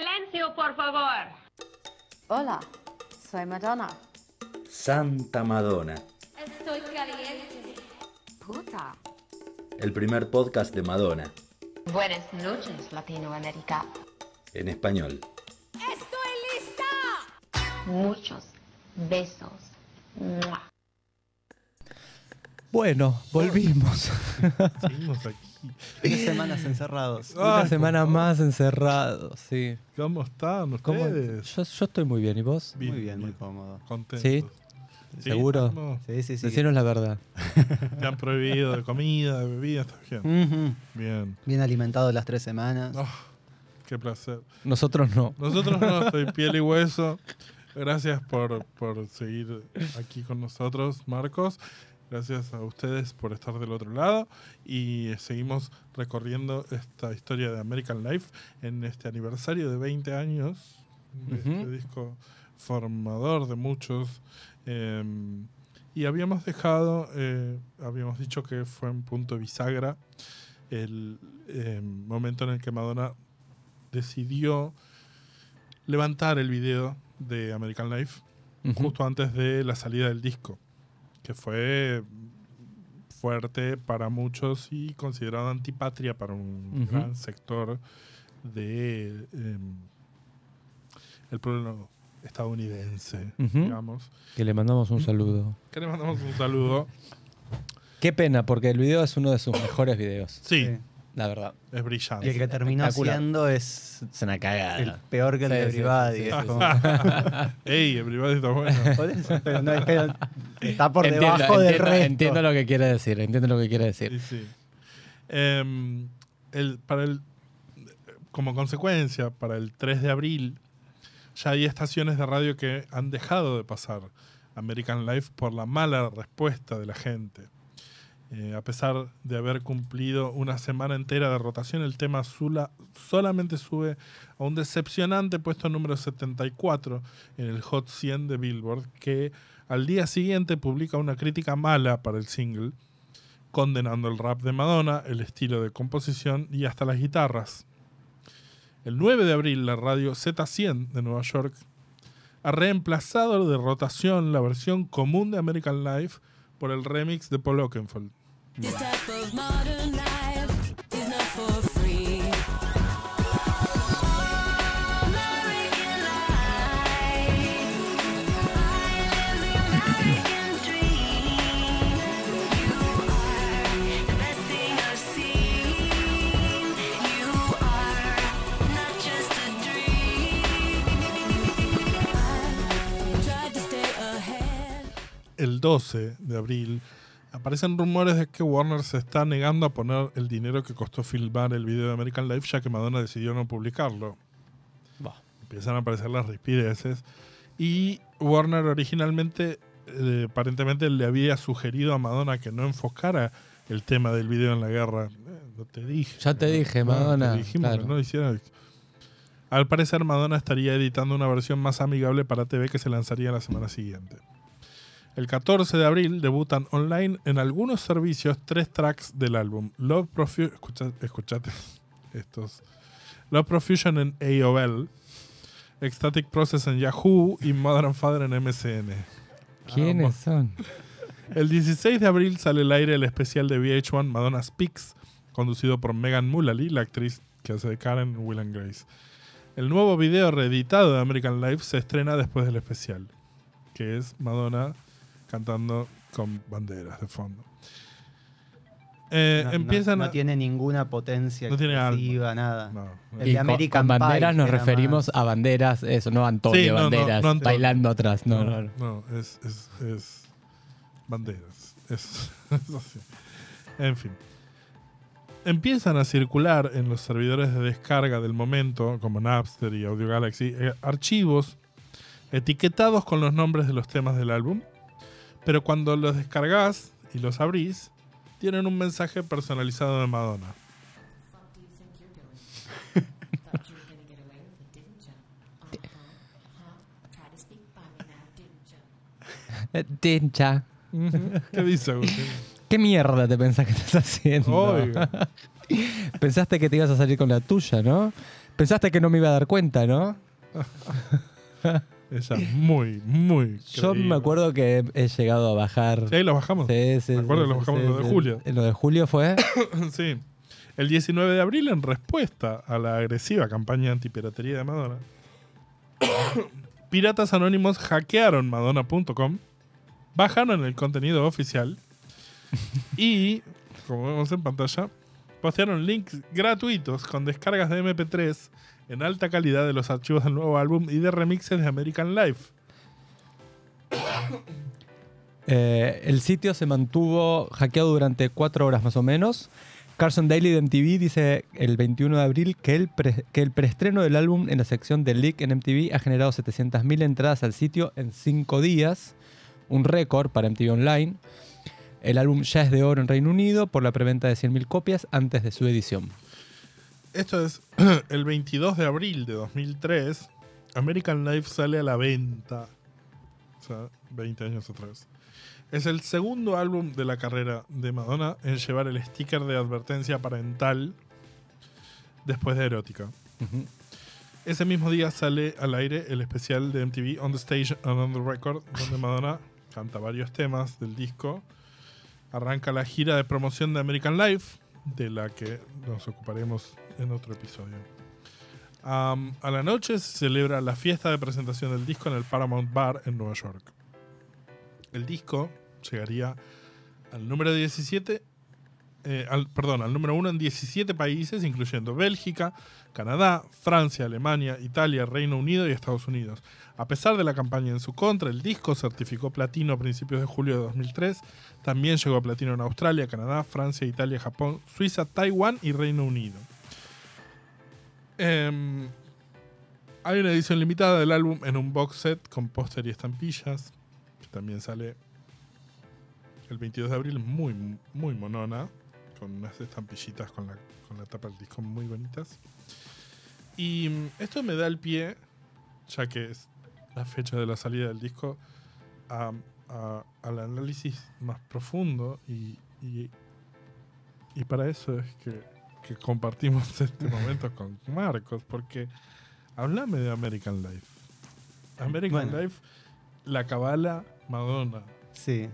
Silencio, por favor. Hola, soy Madonna. Santa Madonna, Estoy caliente. Puta. el primer podcast de Madonna, Buenas noches, Latinoamérica. en español. Muchos besos. ¡Mua! Bueno, volvimos. Seguimos aquí. Tres semanas encerrados. Una semana favor. más encerrados, sí. ¿Cómo están ¿Cómo? ustedes? Yo, yo estoy muy bien, ¿y vos? Muy bien, muy cómodo. Contentos. ¿Sí? ¿Seguro? Sí, sí, sí. Decinos la verdad. Te han prohibido de comida, de bebida, está bien. Bien. Bien alimentado las tres semanas. Ah, qué placer. Nosotros no. Nosotros no, soy piel y hueso. Gracias por, por seguir aquí con nosotros, Marcos. Gracias a ustedes por estar del otro lado. Y seguimos recorriendo esta historia de American Life en este aniversario de 20 años de este disco formador de muchos. Eh, y habíamos dejado, eh, habíamos dicho que fue un punto bisagra el eh, momento en el que Madonna decidió levantar el video de American Life justo antes de la salida del disco, que fue fuerte para muchos y considerado antipatria para un gran sector de eh, el pueblo estadounidense, digamos. Que le mandamos un saludo. Que le mandamos un saludo. Qué pena, porque el video es uno de sus mejores videos. Sí, Sí. La verdad. es Y brillante. el que terminó siendo es Es una cagada. el peor que el Sí, de Everybody. sí, sí, es sí, como- Ey, everybody está bueno. Pero no, está por Entiendo, debajo del entiendo- resto. entiendo lo que quiere decir, entiendo lo que quiere decir. Sí, sí. Em, el, para el, como consecuencia, para el 3 de abril, ya hay estaciones de radio que han dejado de pasar American Life por la mala respuesta de la gente. Eh, a pesar de haber cumplido una semana entera de rotación, el tema Zula solamente sube a un decepcionante puesto número 74 en el Hot 100 de Billboard, que al día siguiente publica una crítica mala para el single, condenando el rap de Madonna, el estilo de composición y hasta las guitarras. El 9 de abril, la radio Z100 de Nueva York ha reemplazado de rotación la versión común de American Life por el remix de Paul Oakenfold. El 12 de abril aparecen rumores de que Warner se está negando a poner el dinero que costó filmar el video de American Life ya que Madonna decidió no publicarlo. Bah. Empiezan a aparecer las rispideces. Y Warner originalmente, eh, aparentemente, le había sugerido a Madonna que no enfocara el tema del video en la guerra. Eh, no te dije. Ya te dije, No, Madonna, te dijimos claro. que no hiciera. Al parecer, Madonna estaría editando una versión más amigable para TV que se lanzaría la semana siguiente. El 14 de abril debutan online en algunos servicios tres tracks del álbum. Love Profusion. escuchate estos. Love Profusion en AOL. Ecstatic Process en Yahoo y Mother and Father en MSN. ¿Quiénes son? El 16 de abril sale al aire el especial de VH1 Madonna Speaks, conducido por Megan Mullally, la actriz que hace de Karen en Will and Grace. El nuevo video reeditado de American Life se estrena después del especial, que es Madonna cantando con banderas de fondo. Eh, No- no- empiezan no, a... tiene ninguna potencia No tiene alma. expresiva, nada. No, no. El Y de con- American con, banderas Pie nos referimos más- a banderas, eso, no Antonio, Sí, no, no, banderas, no bailando atrás. No, no, no. No, es, es, es banderas. Es, es así. En fin. Empiezan a circular en los servidores de descarga del momento, como Napster y Audio Galaxy, eh, archivos etiquetados con los nombres de los temas del álbum, pero cuando los descargas y los abrís, tienen un mensaje personalizado de Madonna. ¿Qué dice Agustín? ¿Qué mierda te pensás que estás haciendo? Pensaste que te ibas a salir con la tuya, ¿no? Pensaste que no me iba a dar cuenta, ¿no? Ella es muy, muy. Yo creíble. me acuerdo que he llegado a bajar. Sí, ahí lo bajamos. Sí, sí, Me acuerdo sí, que lo bajamos sí, lo de julio. Lo de julio fue. Sí. El 19 de abril, en respuesta a la agresiva campaña antipiratería de Madonna, piratas anónimos hackearon madonna.com, bajaron el contenido oficial y, como vemos en pantalla, postearon links gratuitos con descargas de MP3 en alta calidad de los archivos del nuevo álbum y de remixes de American Life. Eh, el sitio se mantuvo hackeado durante cuatro horas más o menos. Carson Daly de MTV dice el 21 de abril que el, que el preestreno del álbum en la sección de Leak en MTV ha generado 700.000 entradas al sitio en cinco días, un récord para MTV Online. El álbum ya es de oro en Reino Unido por la preventa de 100.000 copias antes de su edición. Esto es el 22 de abril de 2003. American Life sale a la venta. O sea, 20 años atrás. Es el segundo álbum de la carrera de Madonna en llevar el sticker de advertencia parental después de Erótica. Ese mismo día sale al aire el especial de MTV On the Stage and on the Record, donde Madonna canta varios temas del disco. Arranca la gira de promoción de American Life, de la que nos ocuparemos en otro episodio. A la noche se celebra la fiesta de presentación del disco en el Paramount Bar en Nueva York. El disco llegaría al número 17, eh, perdón, al número 1 en 17 países, incluyendo Bélgica, Canadá, Francia, Alemania, Italia, Reino Unido y Estados Unidos. A pesar de la campaña en su contra, el disco certificó platino a principios de julio de 2003. También llegó a platino en Australia, Canadá, Francia, Italia, Japón, Suiza, Taiwán y Reino Unido. Em, hay una edición limitada del álbum en un box set con póster y estampillas, también sale el 22 de abril, muy, muy monona, con unas estampillitas con la, con la tapa del disco muy bonitas. Y mm, esto me da el pie, ya que es la fecha de la salida del disco, a- a- al análisis más profundo y, y, y para eso es que, que compartimos este momento con Marcos, porque hablame de American Life. American Bueno. Life, la cabala Madonna. Sí.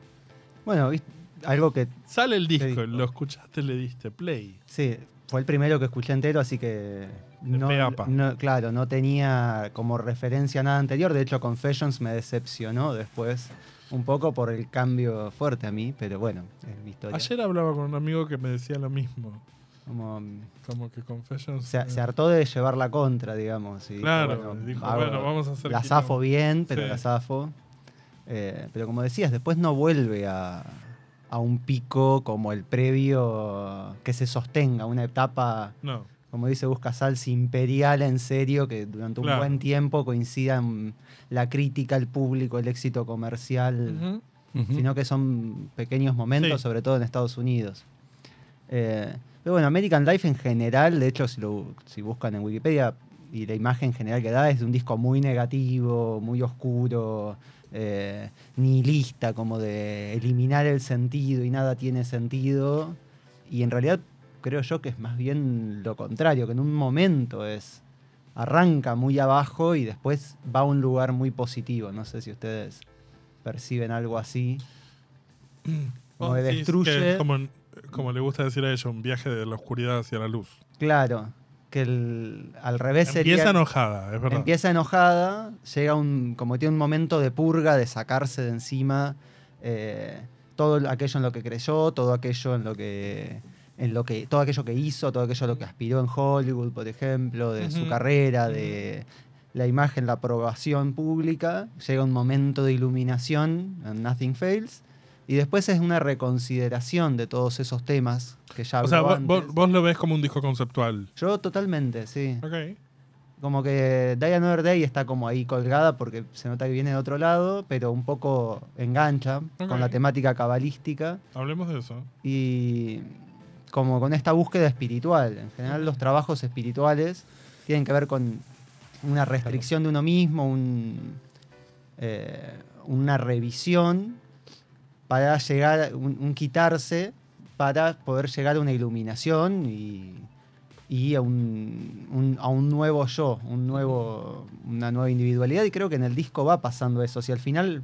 Bueno, viste, algo que Sale el disco, disco? lo escuchaste, le diste play. Sí, fue el primero que escuché entero, así que no, no- claro, no tenía como referencia nada anterior. De hecho, Confessions me decepcionó después un poco por el cambio fuerte a mí, pero bueno, es mi historia. Ayer hablaba con un amigo que me decía lo mismo. Como, Como que Confessions. se, eh, se hartó de llevar la contra, digamos. y Claro, dijo, bueno, vamos a hacer La zafo bien, pero Sí. la zafo. Eh, pero como decías, después no vuelve a, a un pico como el previo que se sostenga, una etapa No. como dice Busca Salsi, imperial en serio, que durante un Claro. buen tiempo coincidan la crítica, el público, el éxito comercial, sino que son pequeños momentos, Sí. sobre todo en Estados Unidos. Eh, pero bueno, American Life en general, de hecho, si, lo- si buscan en Wikipedia, y la imagen general que da es de un disco muy negativo, muy oscuro, eh, nihilista, como de eliminar el sentido y nada tiene sentido. Y en realidad creo yo que es más bien lo contrario, que en un momento es arranca muy abajo y después va a un lugar muy positivo. No sé si ustedes perciben algo así. Como Vos que decís destruye. como, como le gusta decir a ella, un viaje de la oscuridad hacia la luz. Claro, que el- al revés Empieza sería. enojada, es verdad. Empieza enojada, llega un, como tiene un momento de purga, de sacarse de encima eh, todo aquello en lo que creyó, todo aquello en lo que, en lo que, todo aquello que hizo, todo aquello a lo que aspiró en Hollywood, por ejemplo, de su carrera, de la imagen, la aprobación pública. Llega un momento de iluminación, en Nothing Fails, y después es una reconsideración de todos esos temas que ya o sea, antes. vos- vos lo ves como un disco conceptual. Yo totalmente, sí. Ok. Como que Die Another Day está como ahí colgada porque se nota que viene de otro lado, pero un poco engancha con la temática cabalística Hablemos de eso. y como con esta búsqueda espiritual. En general los trabajos espirituales tienen que ver con una restricción de uno mismo, un, eh, una revisión para llegar, un, un quitarse para poder llegar a una iluminación y, y a un, un- a un nuevo yo, un nuevo, una nueva individualidad. Y creo que en el disco va pasando eso. Si al final,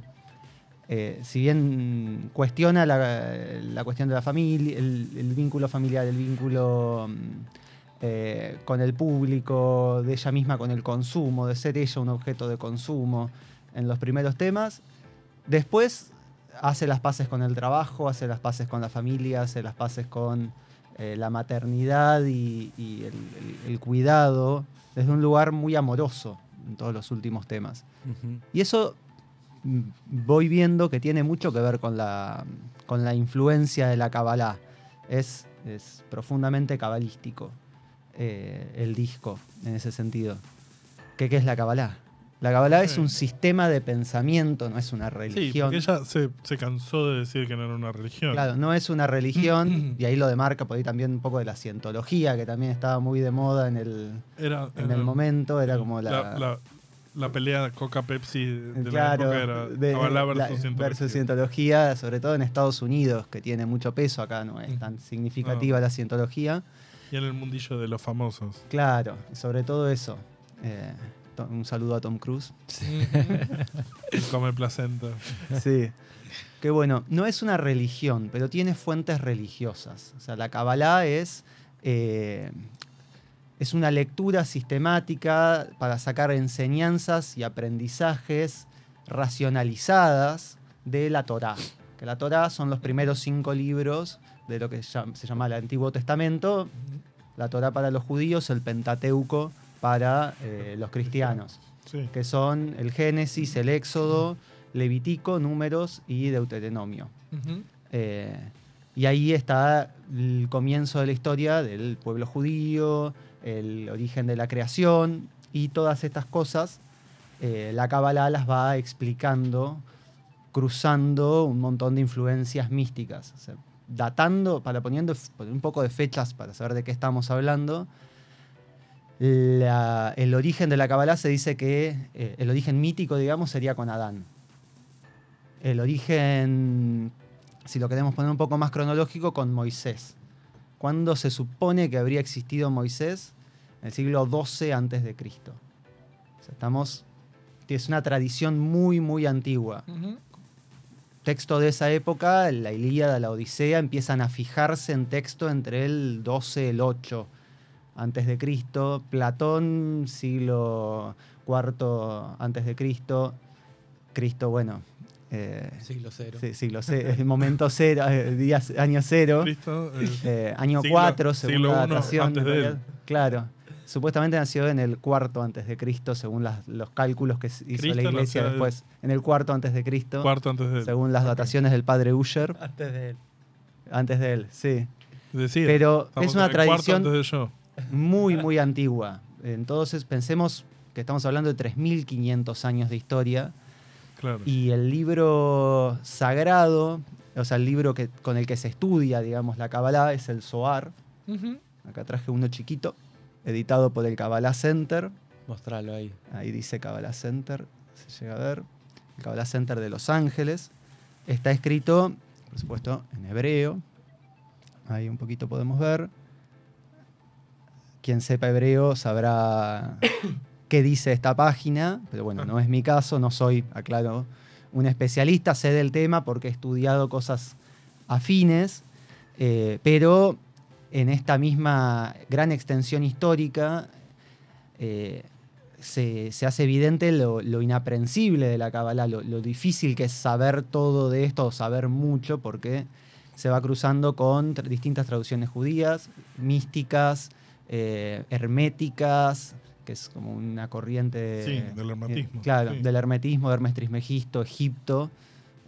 eh, si bien cuestiona la, la cuestión de la familia, el, el vínculo familiar, el vínculo mm, eh, con el público, de ella misma con el consumo, de ser ella un objeto de consumo en los primeros temas, después hace las paces con el trabajo, hace las paces con la familia, hace las paces con eh, la maternidad y, y el, el- el cuidado desde un lugar muy amoroso en todos los últimos temas. Y eso mm, voy viendo que tiene mucho que ver con la, con la influencia de la Kabbalah. Es, es profundamente cabalístico eh, el disco en ese sentido. ¿Qué, qué es la Kabbalah? La Kabbalah es Sí. un sistema de pensamiento, no es una Sí, religión. porque ella se, se cansó de decir que no era una religión. Claro, no es una religión, y ahí lo demarca por ahí también un poco de la cientología, que también estaba muy de moda en el, Era, en era- el momento, era como la... la, la- la pelea Coca-Pepsi de claro, la época era de- Kabbalah versus cientología. versus cientología, sobre todo en Estados Unidos, que tiene mucho peso, acá no es tan significativa la cientología. Y en el mundillo de los famosos. Claro, sobre todo eso. Eh, un saludo a Tom Cruise. Y come placenta. Sí. Que bueno, no es una religión, pero tiene fuentes religiosas. O sea, la Kabbalah es, eh, es una lectura sistemática para sacar enseñanzas y aprendizajes racionalizadas de la Torá. Que la Torá son los primeros cinco libros de lo que se llama, se llama el Antiguo Testamento. La Torá para los judíos, el Pentateuco para eh, los cristianos Sí. que son el Génesis, el Éxodo, Levítico, Números y Deuteronomio. Eh, y ahí está el comienzo de la historia del pueblo judío, el origen de la creación y todas estas cosas. eh, la Kabbalah las va explicando, cruzando un montón de influencias místicas, o sea, datando, para poniendo un poco de fechas para saber de qué estamos hablando. La- el origen de la Kabbalah se dice que eh, el origen mítico, digamos, sería con Adán. El origen, si lo queremos poner un poco más cronológico, con Moisés. ¿Cuándo se supone que habría existido Moisés? En el siglo XII antes de Cristo. Estamos, es una tradición muy, muy antigua. Texto de esa época, la Ilíada, la Odisea, empiezan a fijarse en texto entre el 12 y el 8 antes de Cristo, Platón, siglo IV antes de Cristo, Cristo, bueno, eh, Siglo cero. sí, siglo cero, momento cero, eh, días, año cero, Cristo, eh, año Siglo- 4, siglo segunda uno datación. antes de él. Claro. Supuestamente nació en el cuarto antes de Cristo, según las- los cálculos que hizo Cristo la iglesia después. En el cuarto antes de Cristo, cuarto antes de según las dataciones del padre Usher, Antes de él. antes de él, sí. Es decir, Pero es una cuarto tradición antes de yo. Muy, muy antigua. Entonces pensemos que estamos hablando de 3.500 años de historia Claro. y el libro sagrado, o sea, el libro que, con el que se estudia, digamos, la Kabbalah es el Zohar. Acá traje uno chiquito, editado por el Kabbalah Center. Mostralo ahí. Ahí dice Kabbalah Center, se llega a ver. El Kabbalah Center de Los Ángeles. Está escrito, por supuesto, en hebreo. Ahí un poquito podemos ver. Quien sepa hebreo sabrá qué dice esta página, pero bueno, no es mi caso, no soy, aclaro, un especialista, sé del tema porque he estudiado cosas afines, eh, pero en esta misma gran extensión histórica eh, se, se hace evidente lo, lo inaprensible de la Kabbalah, lo, lo difícil que es saber todo de esto o saber mucho, porque se va cruzando con distintas traducciones judías, místicas, eh, herméticas, que es como una corriente... Sí, del hermetismo, eh, claro, sí. del hermetismo, de Hermes Trismegisto, Egipto,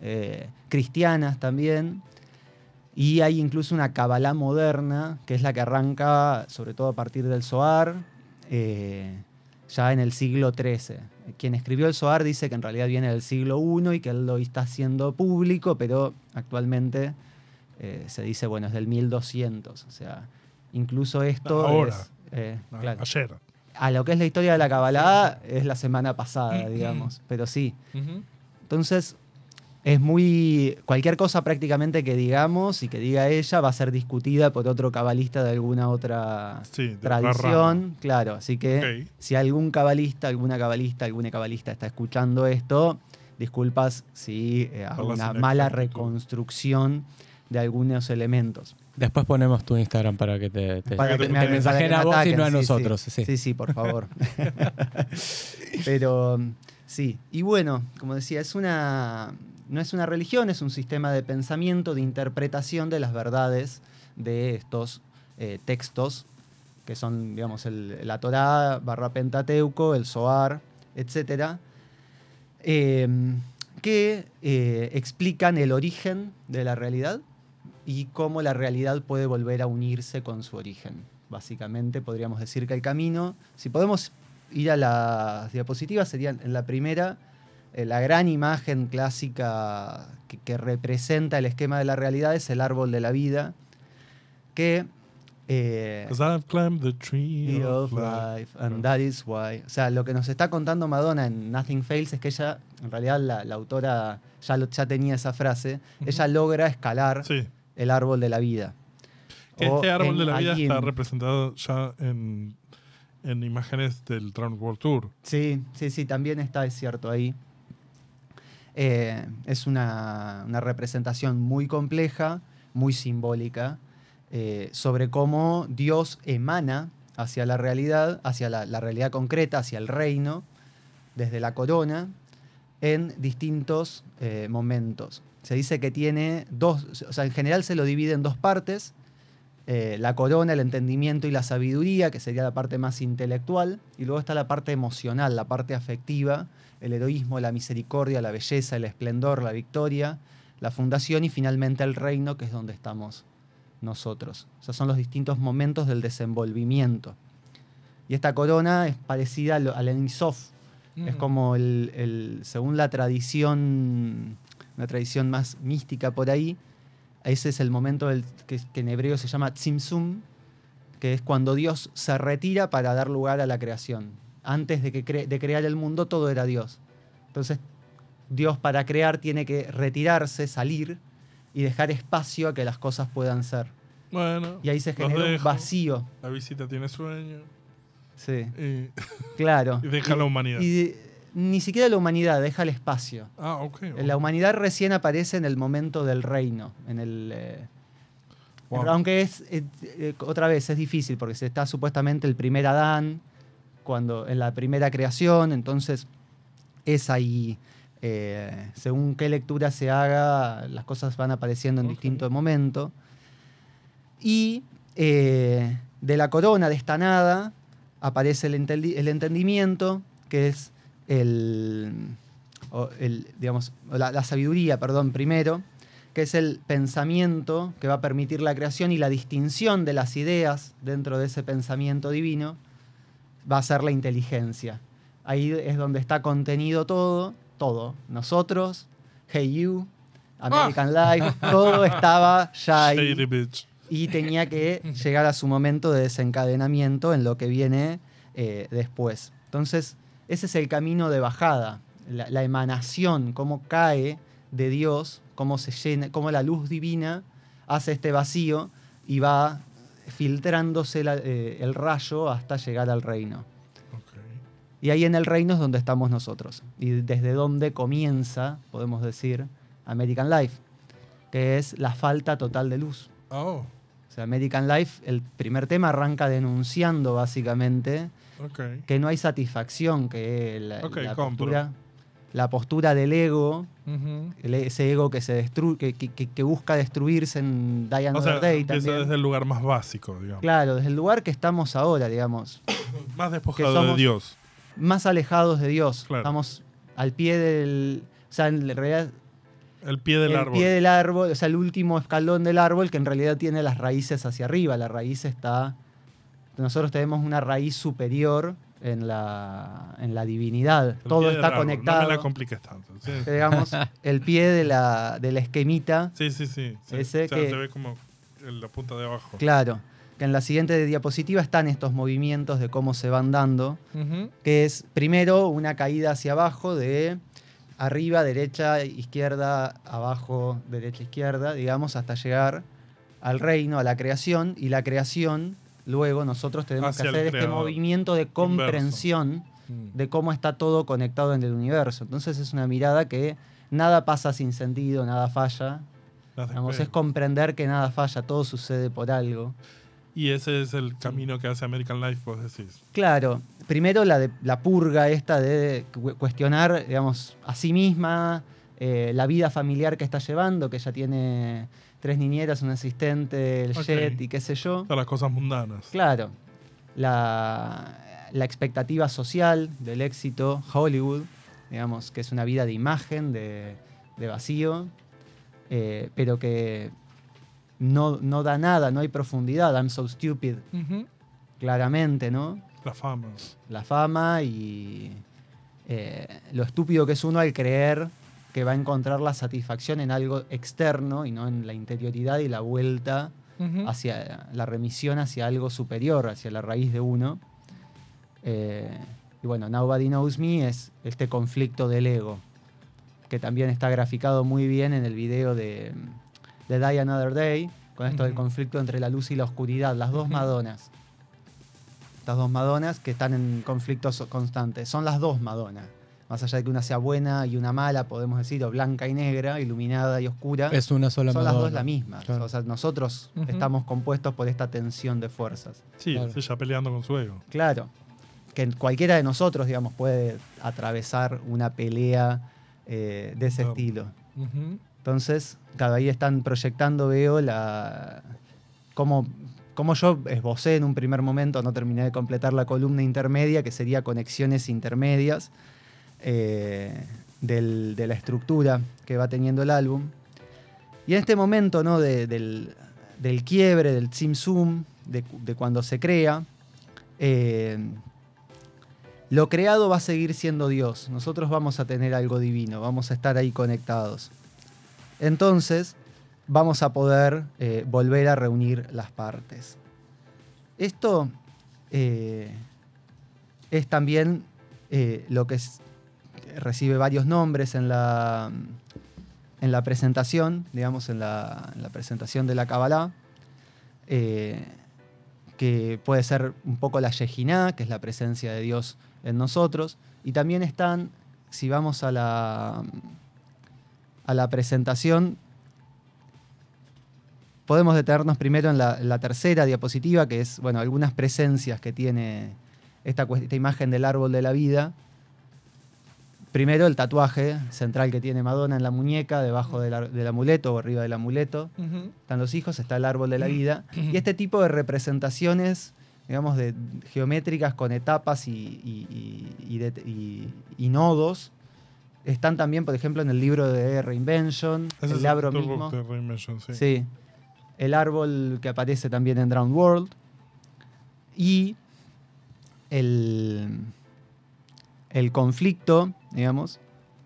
eh, cristianas también. Y hay incluso una Kabbalah moderna, que es la que arranca sobre todo a partir del Zohar, eh, ya en el siglo XIII. Quien escribió el Zohar dice que en realidad viene del siglo I y que él lo está haciendo público, pero actualmente se dice, bueno, es del 1200. O sea, incluso esto Ahora. es... eh, Ah, claro. Ayer. A lo que es la historia de la Kabbalah es la semana pasada, digamos, pero sí. Entonces, es muy. Cualquier cosa prácticamente que digamos y que diga ella va a ser discutida por otro cabalista de alguna otra Sí, de tradición. Claro, así que si algún cabalista, alguna cabalista, alguna cabalista está escuchando esto, disculpas si eh, hago una mala reconstrucción de algunos elementos. Después ponemos tu Instagram para que te, te, Para te- que me- te para mensajen que a vos y no a sí, nosotros. Sí, Sí. sí, sí, por favor. Pero sí, y bueno, como decía, es una, no es una religión, es un sistema de pensamiento, de interpretación de las verdades de estos eh, textos, que son, digamos, el- la Torá barra Pentateuco, el Zohar, etc., que eh, explican el origen de la realidad y cómo la realidad puede volver a unirse con su origen. Básicamente podríamos decir que el camino, si podemos ir a las diapositivas, serían en la primera, eh, la gran imagen clásica que, que representa el esquema de la realidad es el árbol de la vida, que... eh, I've climbed the tree of life. and that is why. O sea, lo que nos está contando Madonna en Nothing Fails es que ella, en realidad la, la autora ya, lo- ya tenía esa frase, ella logra escalar Sí. El árbol de la vida. Que este árbol de la vida está en- representado ya en, en imágenes del Drowned World Tour. Sí, sí, sí, también está, es cierto, ahí. Eh, es una, una representación muy compleja, muy simbólica, eh, sobre cómo Dios emana hacia la realidad, hacia la, la realidad concreta, hacia el reino, desde la corona, en distintos eh, momentos. Se dice que tiene dos, o sea, en general se lo divide en dos partes, eh, la corona, el entendimiento y la sabiduría, que sería la parte más intelectual, y luego está la parte emocional, la parte afectiva, el heroísmo, la misericordia, la belleza, el esplendor, la victoria, la fundación y finalmente el reino, que es donde estamos nosotros. O sea, son los distintos momentos del desenvolvimiento. Y esta corona es parecida al, al Ein Sof. Es como el, el- según la tradición, una tradición más mística por ahí, ese es el momento del- que, que en hebreo se llama Tzimtzum, que es cuando Dios se retira para dar lugar a la creación. Antes de, que cre- de crear el mundo, todo era Dios. Entonces, Dios para crear tiene que retirarse, salir y dejar espacio a que las cosas puedan ser. Bueno, Y ahí se genera un vacío. La visita tiene sueño. Sí, Y, claro. y deja la humanidad. Y ni siquiera la humanidad, deja el espacio. ah. La humanidad recién aparece en el momento del reino, en el... eh, Wow. Aunque es, eh, eh, otra vez, es difícil porque se está supuestamente el primer Adán, cuando, en la primera creación, entonces es ahí, eh, según qué lectura se haga, las cosas van apareciendo en Ok. distinto momento. Y eh, de la corona, de esta nada, aparece el entendimiento, que es el, digamos, la, la sabiduría, perdón, primero, que es el pensamiento que va a permitir la creación y la distinción de las ideas dentro de ese pensamiento divino, va a ser la inteligencia. Ahí es donde está contenido todo, todo. Nosotros, Hey You, American Life, todo estaba ya ahí y tenía que llegar a su momento de desencadenamiento en lo que viene eh, después. Entonces, ese es el camino de bajada, la, la emanación, cómo cae de Dios, cómo se llena, cómo la luz divina hace este vacío y va filtrándose la- eh, el rayo hasta llegar al reino. Y ahí en el reino es donde estamos nosotros. Y desde donde comienza, podemos decir, American Life, que es la falta total de luz. Oh, O sea, American Life, el primer tema arranca denunciando básicamente que no hay satisfacción, que la, postura, la postura del ego, el- ese ego que se destru- que, que- que- que busca destruirse en Die O sea, Day también. desde el lugar más básico, digamos. Claro, desde el lugar que estamos ahora, digamos, Más despojado somos- de Dios. más alejados de Dios. Claro. Estamos al pie del... O sea, en realidad El pie del el árbol. pie del árbol, o sea, el último escalón del árbol que en realidad tiene las raíces hacia arriba. La raíz está. Nosotros tenemos una raíz superior en la, en la divinidad. El Todo está conectado. No me la compliques tanto. Sí, digamos, el pie de la, de la esquemita, sí, sí. sí, sí. Ese O sea, que- se ve como en la punta de abajo. claro. Que en la siguiente diapositiva están estos movimientos de cómo se van dando. Que es primero una caída hacia abajo de arriba, derecha, izquierda, abajo, derecha, izquierda, digamos, hasta llegar al reino, a la creación, y la creación, luego nosotros tenemos que hacer este movimiento de comprensión Mm. de cómo está todo conectado en el universo. Entonces es una mirada que nada pasa sin sentido, nada falla. Digamos, es comprender que nada falla, todo sucede por algo. Y ese es el camino que hace American Life, vos decís. Claro, primero la, de, la purga esta de cu- cuestionar, digamos, a sí misma, eh, la vida familiar que está llevando, que ella tiene tres niñeras, un asistente, el jet y qué sé yo. Todas las cosas mundanas. Claro, la, la expectativa social del éxito, Hollywood, digamos, que es una vida de imagen, de, de vacío, eh, pero que no, no da nada, no hay profundidad. I'm so stupid, claramente, ¿no? La fama. La fama y eh, lo estúpido que es uno al creer que va a encontrar la satisfacción en algo externo y no en la interioridad y la vuelta hacia la remisión hacia algo superior, hacia la raíz de uno. Eh, y bueno, Nobody Knows Me es este conflicto del ego, que también está graficado muy bien en el video de, de Die Another Day, con esto del conflicto entre la luz y la oscuridad, las dos. Madonas. Estas dos Madonas que están en conflictos constantes. Son las dos Madonas. Más allá de que una sea buena y una mala, podemos decir, o blanca y negra, iluminada y oscura Es una sola son las dos la misma. Claro. O sea, nosotros estamos compuestos por esta tensión de fuerzas. Sí, Claro. es ella peleando con su ego. Claro. Que cualquiera de nosotros, digamos, puede atravesar una pelea eh, de ese Claro. estilo. Entonces, cada ahí están proyectando, veo, la. Cómo, cómo yo esbocé en un primer momento, no terminé de completar la columna intermedia, que sería conexiones intermedias eh, de la estructura que va teniendo el álbum. Y en este momento ¿no? de- del, del quiebre, del Zoom, de, de cuando se crea, eh, lo creado va a seguir siendo Dios. Nosotros vamos a tener algo divino, vamos a estar ahí conectados. Entonces, vamos a poder eh, volver a reunir las partes. Esto es también lo que recibe varios nombres en la, en la presentación, digamos, en la, en la presentación de la Kabbalah, eh, que puede ser un poco la Yejiná, que es la presencia de Dios en nosotros, y también están, si vamos a la, a la presentación, podemos detenernos primero en la, en la tercera diapositiva, que es, bueno, algunas presencias que tiene esta, esta imagen del árbol de la vida. Primero el tatuaje central que tiene Madonna en la muñeca, debajo del, amuleto o arriba del amuleto. Están los hijos, está el árbol de la vida. Y este tipo de representaciones, digamos, de, geométricas con etapas y, y- y- y de- y- y nodos, están también, por ejemplo, en el libro de Reinvention, Ese el tu mismo. de Reinvention, sí. Sí. El árbol que aparece también en Drowned World. Y el, el conflicto, digamos.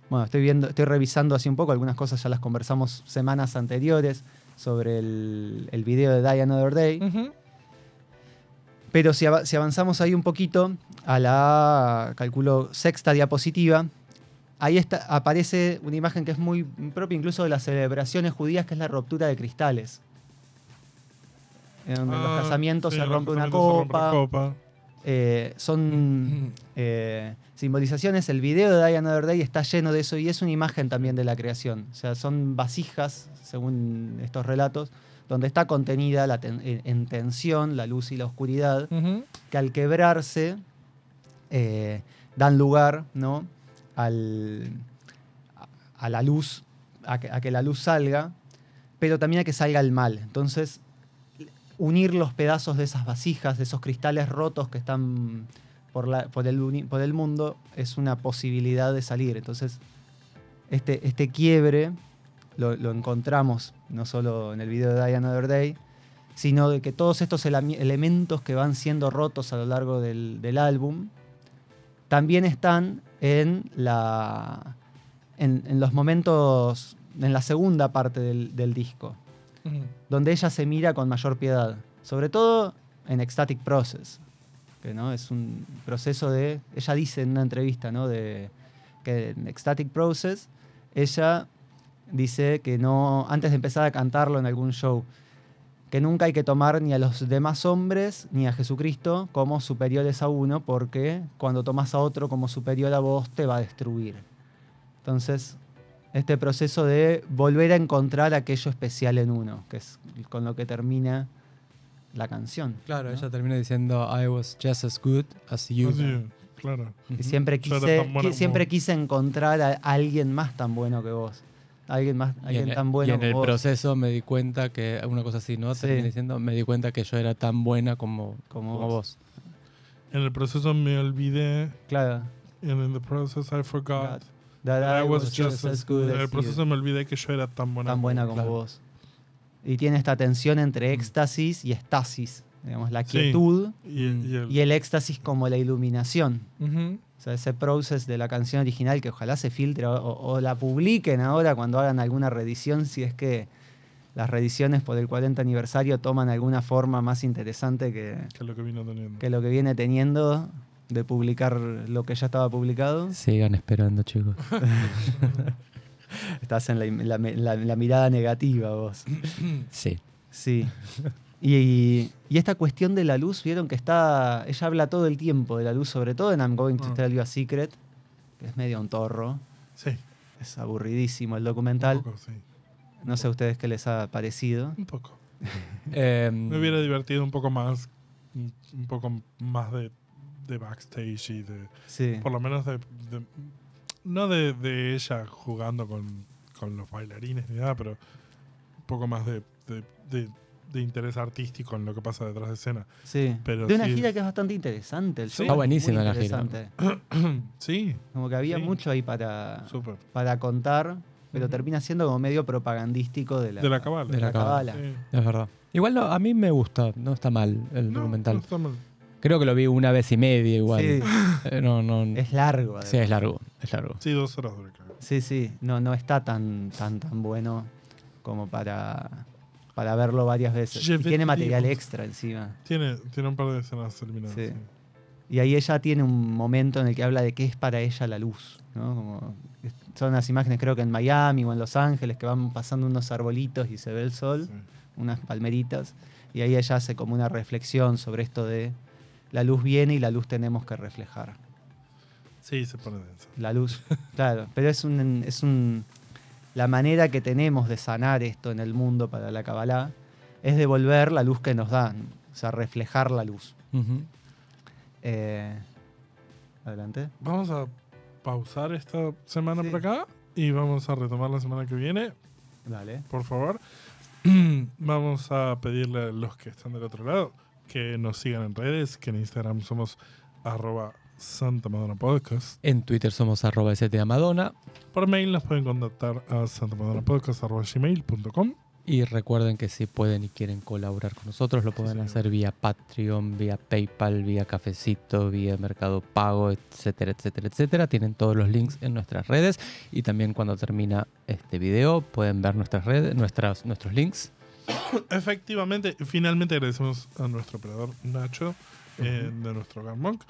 Bueno, estoy viendo, estoy revisando así un poco, algunas cosas ya las conversamos semanas anteriores sobre el, el video de Die Another Day. Pero si, ava- si avanzamos ahí un poquito a la, calculo, sexta diapositiva, ahí está, aparece una imagen que es muy propia incluso de las celebraciones judías, que es la ruptura de cristales. En donde en Ah, los casamientos sí, se los rompe una casamientos se rompe copa. Eh, son eh, simbolizaciones. El video de Die Another Day está lleno de eso y es una imagen también de la creación. O sea, son vasijas, según estos relatos, donde está contenida la ten- en- en tensión la luz y la oscuridad que al quebrarse eh, dan lugar ¿no? al, a, a la luz, a que, a que la luz salga, pero también a que salga el mal. Entonces, unir los pedazos de esas vasijas, de esos cristales rotos que están por, el, mundo, es una posibilidad de salir. Entonces, este, este quiebre lo, encontramos no solo en el video de Die Another Day, sino de que todos estos elementos que van siendo rotos a lo largo del, álbum también están en, los momentos, en la segunda parte del disco, Donde ella se mira con mayor piedad, sobre todo en Ecstatic Process, que ¿no? es un proceso de, ella dice en una entrevista, ¿no? de que en Ecstatic Process, ella dice que no, antes de empezar a cantarlo en algún show, que nunca hay que tomar ni a los demás hombres ni a Jesucristo como superiores a uno, porque cuando tomas a otro como superior a vos te va a destruir. Entonces, este proceso de volver a encontrar aquello especial en uno, que es con lo que termina la canción. Claro, ¿no? ella termina diciendo I was just as good as you. Así, claro. Y siempre quise, siempre como- quise encontrar a alguien más tan bueno que vos. Alguien más, alguien en, tan bueno y en como el vos. proceso me di cuenta que, una cosa así, ¿no? Sí. Termina diciendo, me di cuenta que yo era tan buena como, Como como, vos. vos. En el proceso me olvidé. Claro. And in the process I forgot. That that I was just as good En el as proceso you. me olvidé que yo era tan buena. tan buena como Claro. vos. Y tiene esta tensión entre éxtasis y estasis. Digamos, la Sí. quietud Y, y el, y el éxtasis como la iluminación. Ujú. O sea, ese process de la canción original que ojalá se filtre o, o la publiquen ahora cuando hagan alguna reedición, si es que las reediciones por el 40 aniversario toman alguna forma más interesante que, Que lo que vino que lo que viene teniendo de publicar lo que ya estaba publicado. Sigan esperando, chicos. Estás en la, la- la- la mirada negativa vos. Sí. Sí. Y, y esta cuestión de la luz, vieron que está. Ella habla todo el tiempo de la luz, sobre todo en I'm Going to Ah. Tell You a Secret, que es medio un torro. Sí. Es aburridísimo el Un documental. poco, sí. No sé a ustedes qué les ha parecido. Un poco. Em, Me hubiera divertido un poco más. Un un poco más de, de backstage y de. Sí. Por lo menos de. de- no de, de ella jugando con, con los bailarines ni nada, pero un poco más de, de, de- de interés artístico en lo que pasa detrás de escena. Sí. Pero de una sí. gira que es bastante interesante. El Sí. show Está buenísima la gira. sí, Como que había Sí. mucho ahí para, para contar, pero termina siendo como medio propagandístico de la, De la cabala. De la cabala. Sí. es verdad. Igual no, a mí me gusta, no está mal el No, documental. no está mal. Creo que lo vi una vez y media igual. Sí, Eh, no, no. es largo. además. sí, es largo, es largo. Sí, dos horas dura, creo. Sí, sí, no, no está tan, tan, tan bueno como para, para verlo varias veces. Y tiene te material extra encima. Tiene, tiene un par de escenas eliminadas. Sí. sí. Y ahí ella tiene un momento en el que habla de qué es para ella la luz. ¿no? Como, es- son unas imágenes creo que en Miami o en Los Ángeles que van pasando unos arbolitos y se ve el sol, Sí. unas palmeritas. Y ahí ella hace como una reflexión sobre esto de la luz viene y la luz tenemos que reflejar. Sí, se pone denso. La luz, claro. Pero es un, es un. La manera que tenemos de sanar esto en el mundo para la Kabbalah es devolver la luz que nos dan. O sea, reflejar la luz. Eh, adelante. Vamos a pausar esta semana Sí. por acá y vamos a retomar la semana que viene, Dale. por favor. vamos a pedirle a los que están del otro lado que nos sigan en redes, que en Instagram somos arroba Santa Madonna Podcast. En Twitter somos arroba STA Madonna. Por mail nos pueden contactar a santamadonnapodcast.gmail.com Y recuerden que si pueden y quieren colaborar con nosotros, lo pueden hacer vía Patreon, vía PayPal, vía Cafecito, vía Mercado Pago, etcétera, etcétera, etcétera. Tienen todos los links en nuestras redes. Y también cuando termina este video pueden ver nuestras redes, nuestras, nuestros links. Efectivamente, finalmente agradecemos a nuestro operador Nacho eh, de nuestro Garmonk.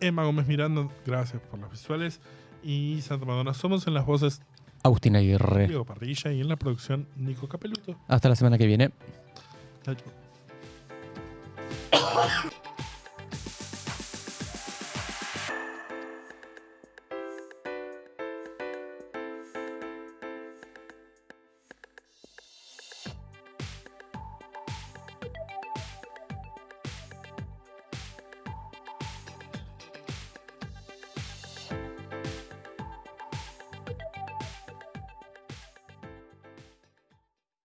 Emma Gómez Miranda, gracias por las visuales. Y Santa Madonna, somos en las voces Agustín Aguirre. Diego Parrilla y en la producción Nico Capeluto. Hasta la semana que viene. Chau.